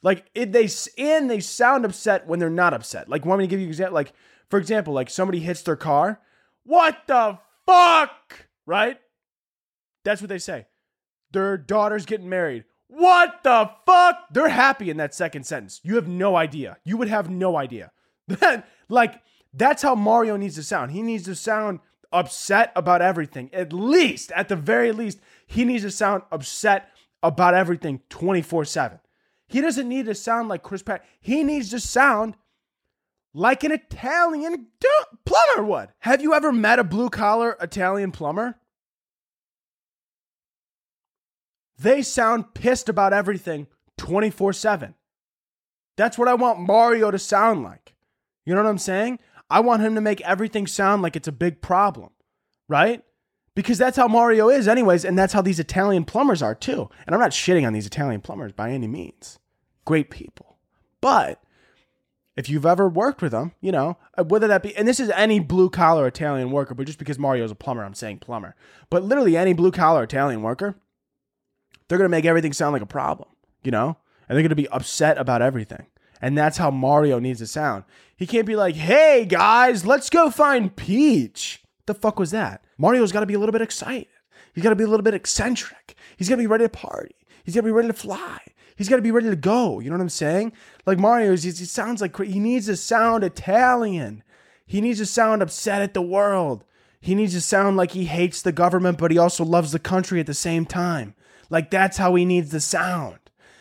Like it, they and they sound upset when they're not upset. Like want me to give you an example? Like for example, like somebody hits their car. What the fuck? Right? That's what they say. Their daughter's getting married. What the fuck? They're happy in that second sentence. You have no idea. You would have no idea. Like, that's how Mario needs to sound. He needs to sound upset about everything. At least, at the very least, He needs to sound upset about everything 24 7. He doesn't need to sound like Chris Pratt. He needs to sound like an Italian plumber would. Have you ever met a blue collar Italian plumber? They sound pissed about everything 24 7. That's what I want Mario to sound like. You know what I'm saying? I want him to make everything sound like it's a big problem, right? Because that's how Mario is, anyways, and that's how these Italian plumbers are too. And I'm not shitting on these Italian plumbers by any means. Great people. But if you've ever worked with them, you know, uh, whether that be, and this is any blue collar Italian worker, but just because Mario's a plumber, I'm saying plumber. But literally any blue collar Italian worker, they're going to make everything sound like a problem, you know? And they're going to be upset about everything. And that's how Mario needs to sound. He can't be like, hey guys, let's go find Peach. The fuck was that? Mario's got to be a little bit excited. He's got to be a little bit eccentric. He's got to be ready to party. He's got to be ready to fly. He's got to be ready to go. You know what I'm saying? Like Mario, he, he sounds like he needs to sound Italian. He needs to sound upset at the world. He needs to sound like he hates the government, but he also loves the country at the same time. Like that's how he needs to sound.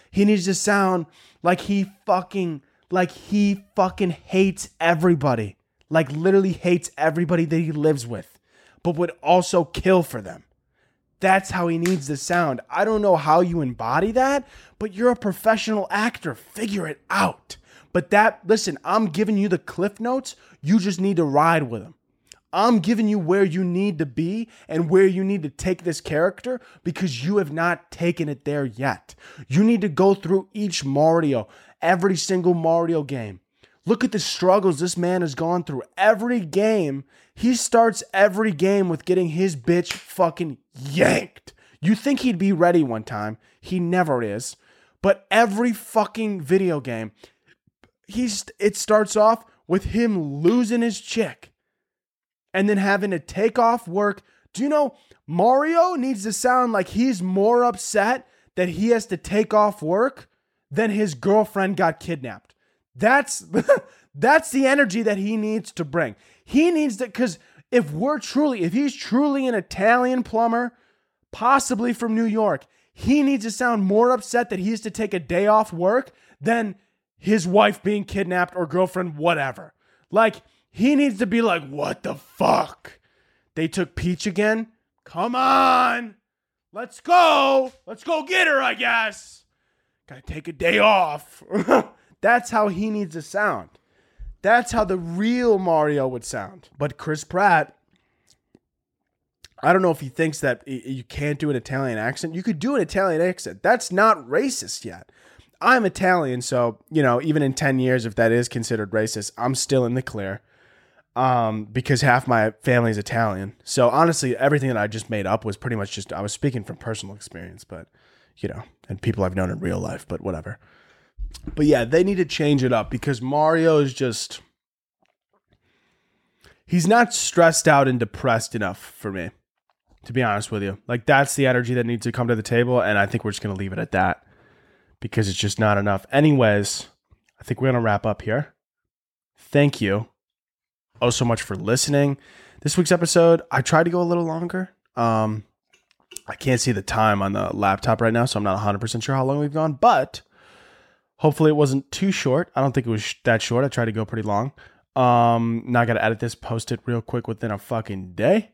He needs to sound like he fucking like he fucking hates everybody. Like literally hates everybody that he lives with, but would also kill for them. That's how he needs to sound. I don't know how you embody that, but you're a professional actor. Figure it out. But that, listen, I'm giving you the cliff notes. You just need to ride with them. I'm giving you where you need to be and where you need to take this character because you have not taken it there yet. You need to go through each Mario, every single Mario game. Look at the struggles this man has gone through. Every game, he starts every game with getting his bitch fucking yanked. You think he'd be ready one time. He never is. But every fucking video game, he's it starts off with him losing his chick and then having to take off work. Do you know Mario needs to sound like he's more upset that he has to take off work than his girlfriend got kidnapped. That's [laughs] that's the energy that he needs to bring. He needs to cuz if we're truly if he's truly an Italian plumber, possibly from New York, he needs to sound more upset that he has to take a day off work than his wife being kidnapped or girlfriend whatever. Like he needs to be like, what the fuck? They took Peach again? Come on. Let's go. Let's go get her, I guess. Gotta take a day off. [laughs] That's how he needs to sound. That's how the real Mario would sound. But Chris Pratt, I don't know if he thinks that you can't do an Italian accent. You could do an Italian accent. That's not racist yet. I'm Italian, so, you know, even in 10 years, if that is considered racist, I'm still in the clear um, because half my family is Italian. So honestly, everything that I just made up was pretty much just I was speaking from personal experience, but you know, and people I've known in real life, but whatever. But yeah, they need to change it up because Mario is just he's not stressed out and depressed enough for me. To be honest with you. Like that's the energy that needs to come to the table and I think we're just going to leave it at that because it's just not enough. Anyways, I think we're going to wrap up here. Thank you oh so much for listening. This week's episode, I tried to go a little longer. Um, I can't see the time on the laptop right now, so I'm not 100% sure how long we've gone, but hopefully it wasn't too short. I don't think it was that short. I tried to go pretty long. Um, now I got to edit this, post it real quick within a fucking day.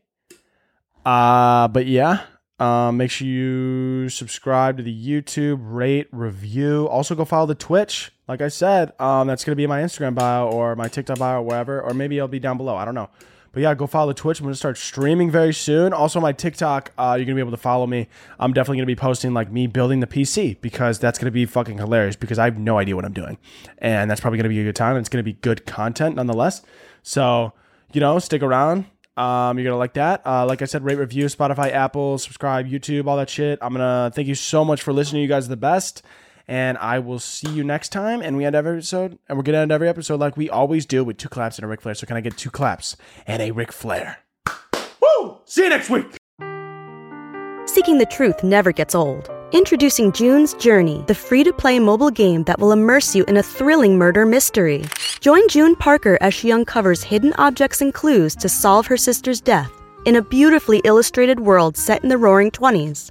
Uh, but yeah, um, make sure you subscribe to the YouTube, rate, review. Also, go follow the Twitch. Like I said, um, that's going to be my Instagram bio or my TikTok bio or wherever, or maybe it'll be down below. I don't know. But yeah, go follow the Twitch. I'm going to start streaming very soon. Also, my TikTok, uh, you're going to be able to follow me. I'm definitely going to be posting like me building the PC because that's going to be fucking hilarious because I have no idea what I'm doing. And that's probably going to be a good time. And it's going to be good content nonetheless. So, you know, stick around. Um, you're gonna like that. Uh, like I said, rate, review, Spotify, Apple, subscribe, YouTube, all that shit. I'm gonna thank you so much for listening. You guys are the best, and I will see you next time. And we end every episode, and we're gonna end every episode like we always do with two claps and a Ric Flair. So can I get two claps and a Ric Flair? Woo! See you next week. Seeking the truth never gets old. Introducing June's Journey, the free to play mobile game that will immerse you in a thrilling murder mystery. Join June Parker as she uncovers hidden objects and clues to solve her sister's death in a beautifully illustrated world set in the roaring 20s.